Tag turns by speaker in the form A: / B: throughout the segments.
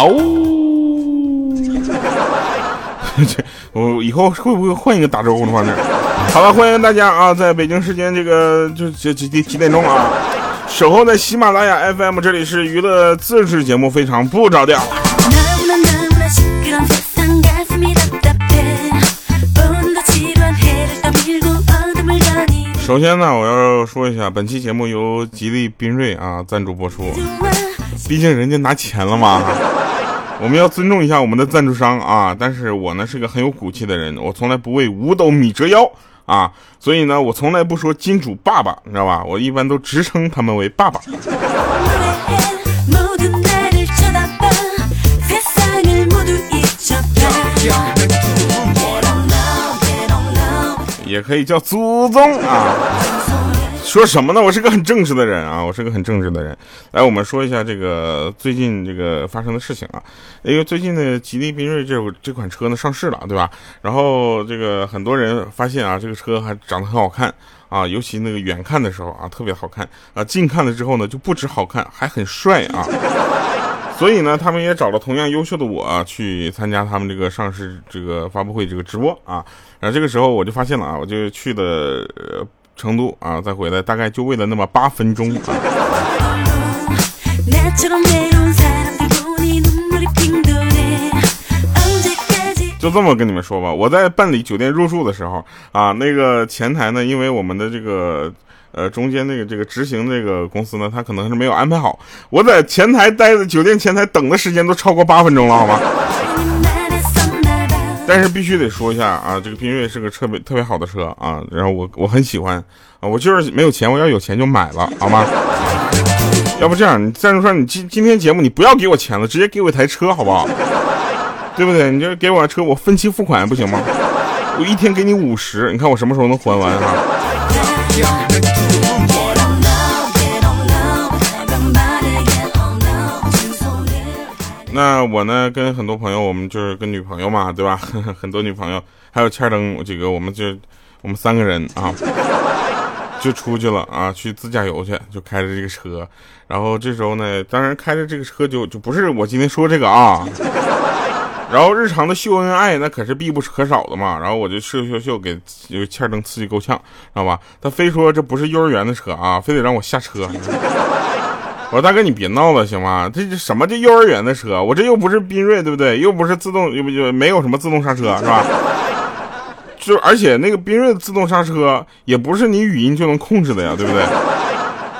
A: 嗷呜！这 我以后会不会换一个打招呼的方式？好了，欢迎大家啊，在北京时间这个就就几几几点钟啊？守候在喜马拉雅 FM，这里是娱乐自制节目，非常不着调。首先呢，我要说一下，本期节目由吉利缤瑞啊赞助播出，毕竟人家拿钱了嘛，我们要尊重一下我们的赞助商啊。但是我呢是个很有骨气的人，我从来不为五斗米折腰啊，所以呢，我从来不说金主爸爸，你知道吧？我一般都直称他们为爸爸。也可以叫祖宗啊！说什么呢？我是个很正直的人啊！我是个很正直的人。来，我们说一下这个最近这个发生的事情啊。因为最近的吉利缤瑞这这款车呢上市了，对吧？然后这个很多人发现啊，这个车还长得很好看啊，尤其那个远看的时候啊，特别好看啊。近看了之后呢，就不止好看，还很帅啊。所以呢，他们也找了同样优秀的我去参加他们这个上市这个发布会这个直播啊。然后这个时候我就发现了啊，我就去的成都啊，再回来大概就为了那么八分钟。就这么跟你们说吧，我在办理酒店入住的时候啊，那个前台呢，因为我们的这个。呃，中间那个这个执行这个公司呢，他可能是没有安排好。我在前台待的酒店前台等的时间都超过八分钟了，好吗？但是必须得说一下啊，这个缤瑞是个特别特别好的车啊，然后我我很喜欢啊，我就是没有钱，我要有钱就买了，好吗？要不这样，你赞助商，你今今天节目你不要给我钱了，直接给我一台车，好不好？对不对？你就给我车，我分期付款不行吗？我一天给你五十，你看我什么时候能还完啊？那我呢，跟很多朋友，我们就是跟女朋友嘛，对吧？很多女朋友，还有欠灯几个，我们就我们三个人啊，就出去了啊，去自驾游去，就开着这个车。然后这时候呢，当然开着这个车就就不是我今天说这个啊。然后日常的秀恩爱那可是必不可少的嘛。然后我就秀秀秀给欠灯刺激够呛，知道吧？他非说这不是幼儿园的车啊，非得让我下车。我说大哥，你别闹了，行吗？这这什么这幼儿园的车？我这又不是缤瑞，对不对？又不是自动，又不就没有什么自动刹车，是吧？就而且那个缤瑞的自动刹车也不是你语音就能控制的呀，对不对？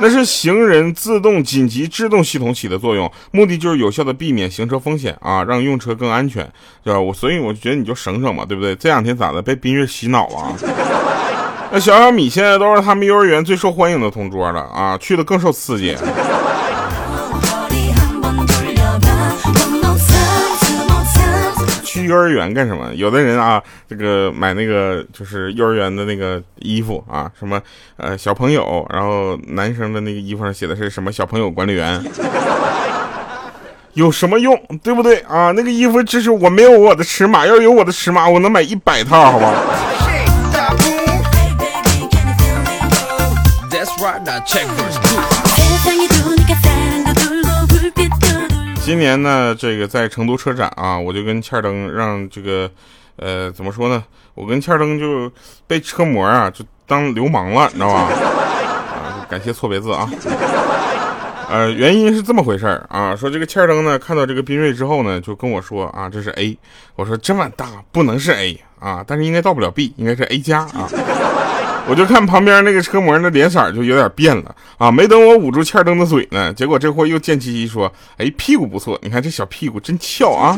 A: 那是行人自动紧急制动系统起的作用，目的就是有效的避免行车风险啊，让用车更安全，对吧？我所以我觉得你就省省嘛，对不对？这两天咋的？被缤瑞洗脑了？那小小米现在都是他们幼儿园最受欢迎的同桌了啊，去的更受刺激。幼儿园干什么？有的人啊，这个买那个就是幼儿园的那个衣服啊，什么呃小朋友，然后男生的那个衣服上写的是什么小朋友管理员，有什么用？对不对啊？那个衣服只是我没有我的尺码，要有我的尺码，我能买一百套，好不今年呢，这个在成都车展啊，我就跟欠灯让这个，呃，怎么说呢？我跟欠灯就被车模啊，就当流氓了，你知道吧？啊，感谢错别字啊。呃，原因是这么回事啊，说这个欠灯呢，看到这个缤瑞之后呢，就跟我说啊，这是 A。我说这么大不能是 A 啊，但是应该到不了 B，应该是 A 加啊。我就看旁边那个车模的脸色就有点变了啊！没等我捂住欠灯的嘴呢，结果这货又贱兮兮说：“哎，屁股不错，你看这小屁股真翘啊！”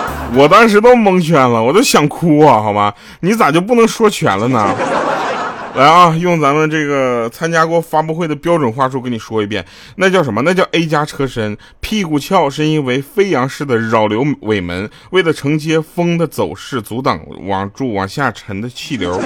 A: 我当时都蒙圈了，我都想哭啊！好吧，你咋就不能说全了呢？来啊，用咱们这个参加过发布会的标准话术跟你说一遍，那叫什么？那叫 A 加车身，屁股翘是因为飞扬式的扰流尾门，为了承接风的走势，阻挡往住往下沉的气流。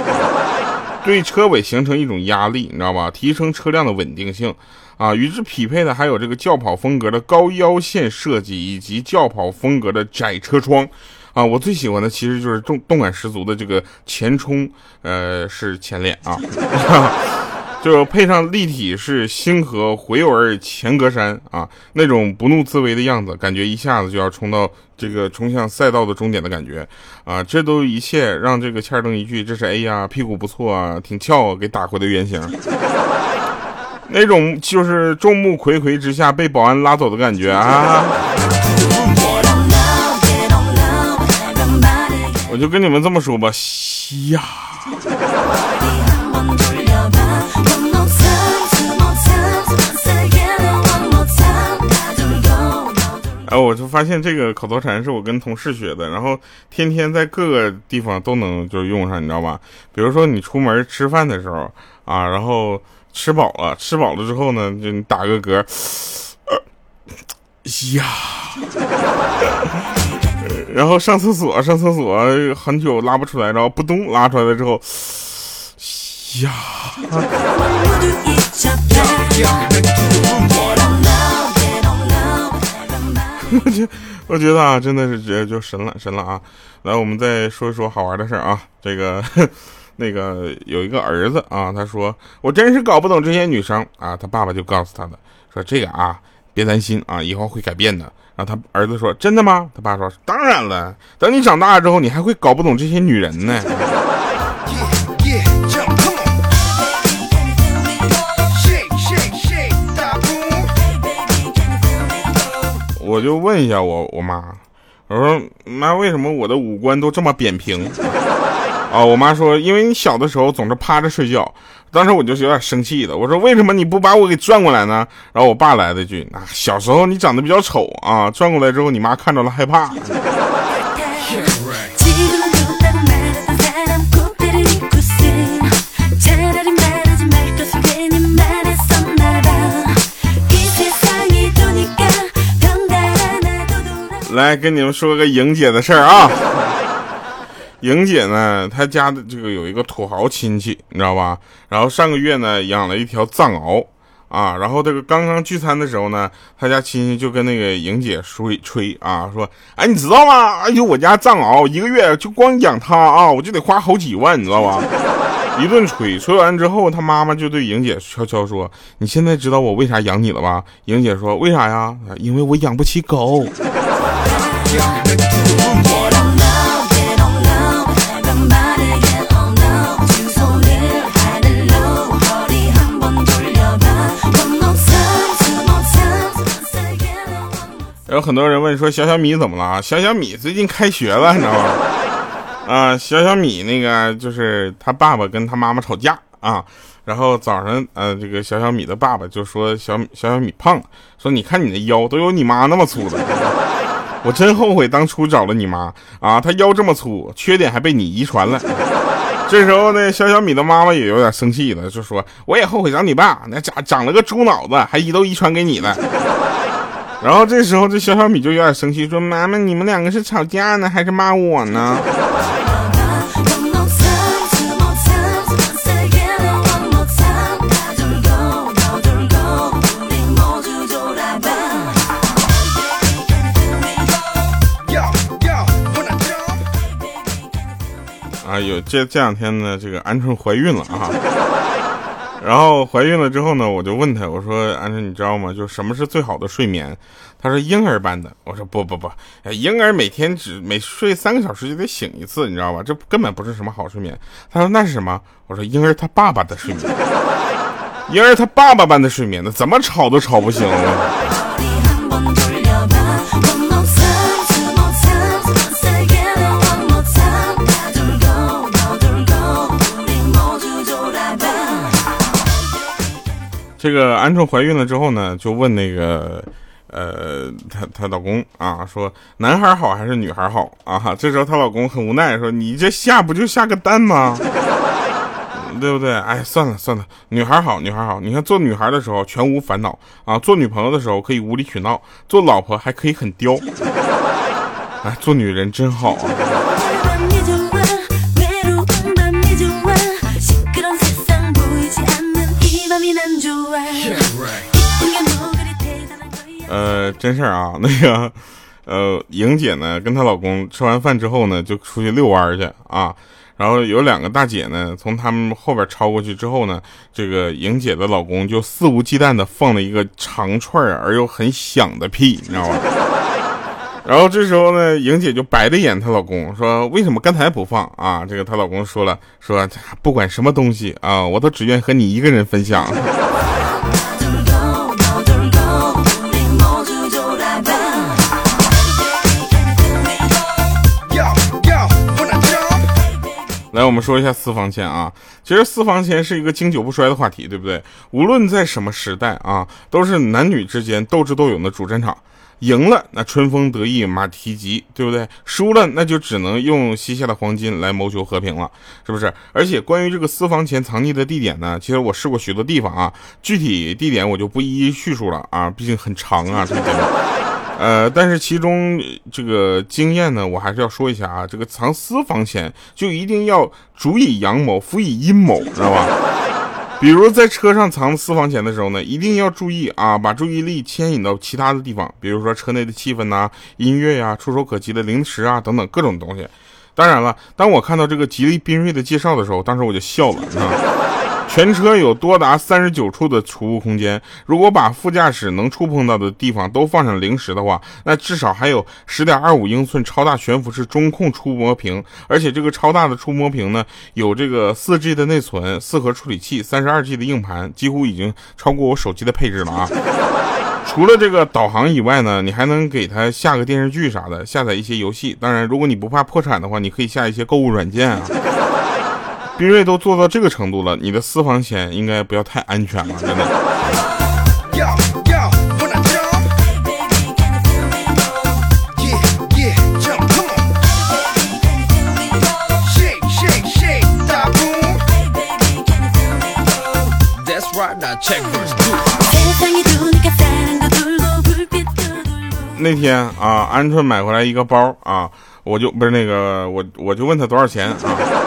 A: 对车尾形成一种压力，你知道吧？提升车辆的稳定性，啊，与之匹配的还有这个轿跑风格的高腰线设计，以及轿跑风格的窄车窗，啊，我最喜欢的其实就是动动感十足的这个前冲，呃，是前脸啊。就配上立体式星河回纹前格栅啊，那种不怒自威的样子，感觉一下子就要冲到这个冲向赛道的终点的感觉啊！这都一切让这个欠灯一句这是哎呀，屁股不错啊，挺翘啊，给打回的原形。那种就是众目睽睽之下被保安拉走的感觉啊！我就跟你们这么说吧，呀。就发现这个口头禅是我跟同事学的，然后天天在各个地方都能就用上，你知道吧？比如说你出门吃饭的时候啊，然后。吃饱了，吃饱了之后呢，就你打个嗝，呀，然后上厕所，上厕所很久拉不出来，然后扑通拉出来了之后，呀，我觉我觉得啊，真的是觉得就神了神了啊！来，我们再说一说好玩的事儿啊，这个。那个有一个儿子啊，他说我真是搞不懂这些女生啊。他爸爸就告诉他的，说这个啊，别担心啊，以后会改变的。然后他儿子说真的吗？他爸说当然了，等你长大了之后，你还会搞不懂这些女人呢。我就问一下我我妈，我说妈，为什么我的五官都这么扁平？啊，我妈说，因为你小的时候总是趴着睡觉，当时我就是有点生气的。我说，为什么你不把我给转过来呢？然后我爸来了一句，啊，小时候你长得比较丑啊，转过来之后你妈看着了害怕。来跟你们说个莹姐的事儿啊。莹姐呢，她家的这个有一个土豪亲戚，你知道吧？然后上个月呢养了一条藏獒啊，然后这个刚刚聚餐的时候呢，他家亲戚就跟那个莹姐吹吹啊，说，哎，你知道吗？哎呦，我家藏獒一个月就光养它啊，我就得花好几万，你知道吧？一顿吹，吹完之后，他妈妈就对莹姐悄悄说，你现在知道我为啥养你了吧？莹姐说，为啥呀？因为我养不起狗。有很多人问说小小米怎么了？小小米最近开学了，你知道吗？啊，小小米那个就是他爸爸跟他妈妈吵架啊，然后早上呃，这个小小米的爸爸就说小小小米胖，说你看你的腰都有你妈那么粗了，我真后悔当初找了你妈啊，她腰这么粗，缺点还被你遗传了。这时候呢，小小米的妈妈也有点生气了，就说我也后悔找你爸，那长长了个猪脑子，还遗都遗传给你了。然后这时候，这小小米就有点生气，说：“妈妈，你们两个是吵架呢，还是骂我呢？”啊，有这这两天呢，这个鹌鹑怀孕了啊。然后怀孕了之后呢，我就问他，我说：“鹌鹑，你知道吗？就什么是最好的睡眠？”他说：“婴儿般的。”我说：“不不不，婴儿每天只每睡三个小时就得醒一次，你知道吧？这根本不是什么好睡眠。”他说：“那是什么？”我说：“婴儿他爸爸的睡眠，婴儿他爸爸般的睡眠，那怎么吵都吵不醒。”这个鹌鹑怀孕了之后呢，就问那个，呃，她她老公啊，说男孩好还是女孩好啊？这时候她老公很无奈说：“你这下不就下个蛋吗？对不对？哎，算了算了，女孩好，女孩好。你看做女孩的时候全无烦恼啊，做女朋友的时候可以无理取闹，做老婆还可以很刁。哎，做女人真好啊。”真事儿啊，那个，呃，莹姐呢，跟她老公吃完饭之后呢，就出去遛弯去啊。然后有两个大姐呢，从他们后边超过去之后呢，这个莹姐的老公就肆无忌惮的放了一个长串而又很响的屁，你知道吧？然后这时候呢，莹姐就白了眼她老公，说：“为什么刚才不放啊？”这个她老公说了，说不管什么东西啊，我都只愿和你一个人分享。来，我们说一下私房钱啊。其实私房钱是一个经久不衰的话题，对不对？无论在什么时代啊，都是男女之间斗智斗勇的主战场。赢了，那春风得意马蹄疾，对不对？输了，那就只能用膝下的黄金来谋求和平了，是不是？而且关于这个私房钱藏匿的地点呢，其实我试过许多地方啊，具体地点我就不一一叙述了啊，毕竟很长啊，这个。呃，但是其中这个经验呢，我还是要说一下啊。这个藏私房钱就一定要主以阳谋，辅以阴谋，知道吧？比如在车上藏私房钱的时候呢，一定要注意啊，把注意力牵引到其他的地方，比如说车内的气氛呐、音乐呀、触手可及的零食啊等等各种东西。当然了，当我看到这个吉利缤瑞的介绍的时候，当时我就笑了啊。全车有多达三十九处的储物空间，如果把副驾驶能触碰到的地方都放上零食的话，那至少还有十点二五英寸超大悬浮式中控触摸屏，而且这个超大的触摸屏呢，有这个四 G 的内存、四核处理器、三十二 G 的硬盘，几乎已经超过我手机的配置了啊！除了这个导航以外呢，你还能给它下个电视剧啥的，下载一些游戏。当然，如果你不怕破产的话，你可以下一些购物软件啊。宾瑞都做到这个程度了，你的私房钱应该不要太安全了，真的。那天啊，鹌鹑买回来一个包啊，我就不是那个我我就问他多少钱啊。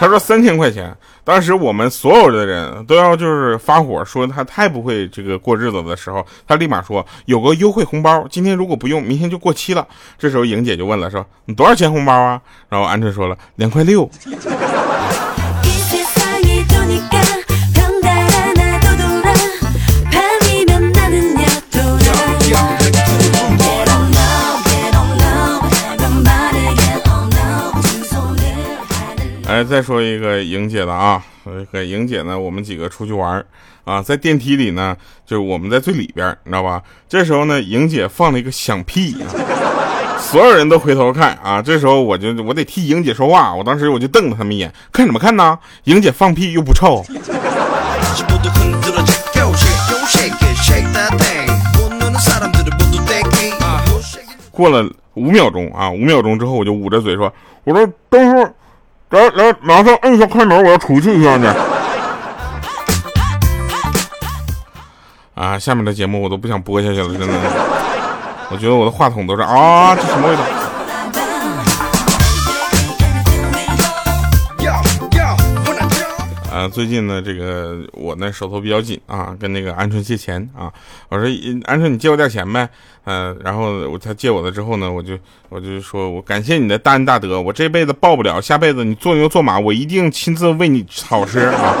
A: 他说三千块钱，当时我们所有的人都要就是发火，说他太不会这个过日子的时候，他立马说有个优惠红包，今天如果不用，明天就过期了。这时候莹姐就问了，说你多少钱红包啊？然后鹌鹑说了两块六。来再说一个莹姐的啊，和莹姐呢，我们几个出去玩啊，在电梯里呢，就是我们在最里边，你知道吧？这时候呢，莹姐放了一个响屁，所有人都回头看啊。这时候我就我得替莹姐说话，我当时我就瞪了他们一眼，看什么看呢？莹姐放屁又不臭。过了五秒钟啊，五秒钟之后我就捂着嘴说，我说等会。来来，马上摁下快门，我要出去一下呢。啊，下面的节目我都不想播下去了，真的。我觉得我的话筒都是啊，这什么味道？啊，最近呢，这个我呢手头比较紧啊，跟那个鹌鹑借钱啊。我说鹌鹑，你借我点钱呗。呃，然后我他借我了之后呢，我就我就说我感谢你的大恩大德，我这辈子报不了，下辈子你做牛做马，我一定亲自为你好吃啊。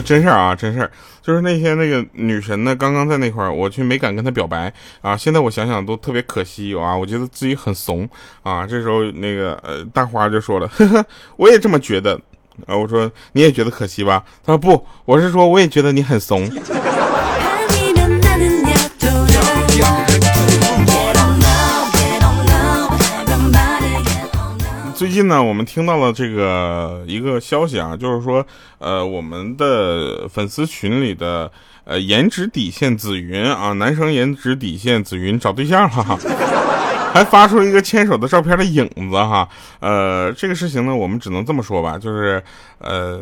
A: 是真事儿啊，真事儿，就是那天那个女神呢，刚刚在那块儿，我却没敢跟她表白啊。现在我想想都特别可惜啊，我觉得自己很怂啊。这时候那个呃大花就说了，呵呵，我也这么觉得啊。我说你也觉得可惜吧？她说不，我是说我也觉得你很怂。最近呢，我们听到了这个一个消息啊，就是说，呃，我们的粉丝群里的呃颜值底线紫云啊，男生颜值底线紫云找对象了，还发出了一个牵手的照片的影子哈，呃，这个事情呢，我们只能这么说吧，就是呃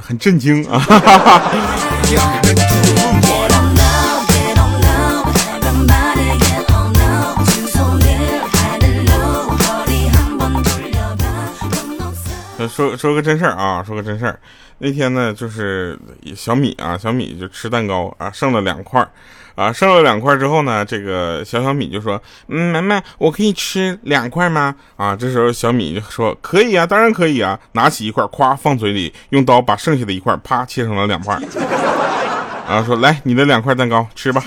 A: 很震惊啊。说说个真事儿啊，说个真事儿。那天呢，就是小米啊，小米就吃蛋糕啊，剩了两块啊，剩了两块之后呢，这个小小米就说：“嗯，妈妈，我可以吃两块吗？”啊，这时候小米就说：“可以啊，当然可以啊。”拿起一块，咵放嘴里，用刀把剩下的一块啪切成了两块，然后说：“来，你的两块蛋糕吃吧。”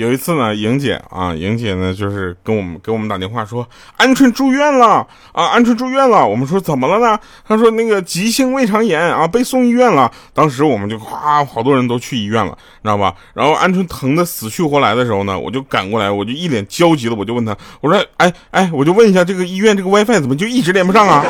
A: 有一次呢，莹姐啊，莹姐呢就是跟我们给我们打电话说，鹌鹑住院了啊，鹌鹑住院了。我们说怎么了呢？她说那个急性胃肠炎啊，被送医院了。当时我们就哗，好多人都去医院了，知道吧？然后鹌鹑疼的死去活来的时候呢，我就赶过来，我就一脸焦急的，我就问他，我说，哎哎，我就问一下这个医院这个 WiFi 怎么就一直连不上啊？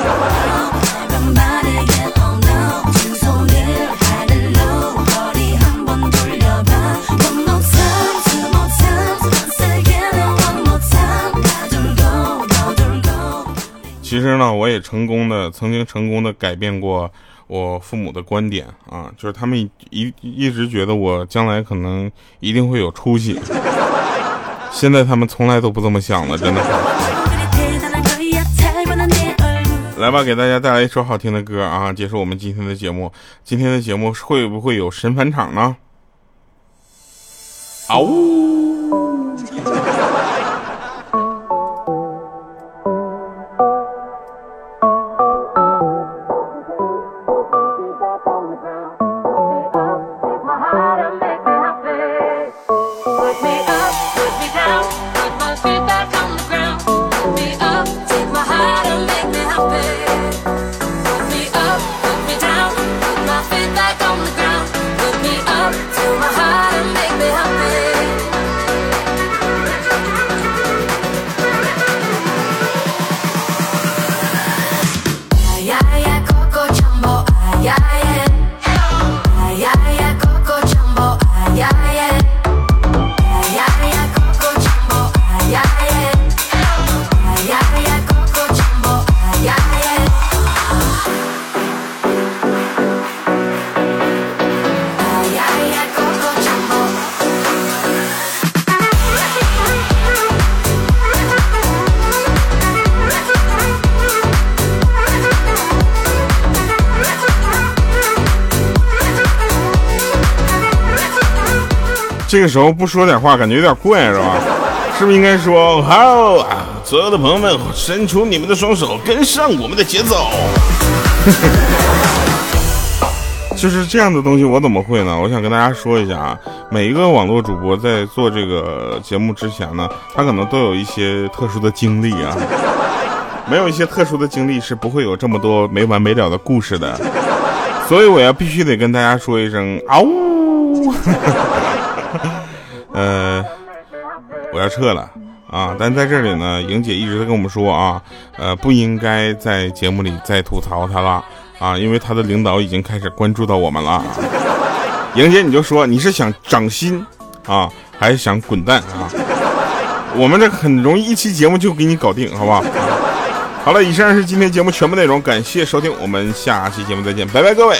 A: 其实呢，我也成功的曾经成功的改变过我父母的观点啊，就是他们一一直觉得我将来可能一定会有出息，现在他们从来都不这么想了，真的。来吧，给大家带来一首好听的歌啊，结束我们今天的节目。今天的节目会不会有神返场呢？嗷呜！这个时候不说点话，感觉有点怪，是吧？是不是应该说好啊？所有的朋友们，伸出你们的双手，跟上我们的节奏。就是这样的东西，我怎么会呢？我想跟大家说一下啊，每一个网络主播在做这个节目之前呢，他可能都有一些特殊的经历啊。没有一些特殊的经历，是不会有这么多没完没了的故事的。所以我要必须得跟大家说一声嗷呜。呃，我要撤了啊！但在这里呢，莹姐一直在跟我们说啊，呃，不应该在节目里再吐槽她了啊，因为她的领导已经开始关注到我们了。莹姐，你就说你是想涨薪啊，还是想滚蛋啊？我们这很容易，一期节目就给你搞定，好不好？好了，以上是今天节目全部内容，感谢收听，我们下期节目再见，拜拜，各位。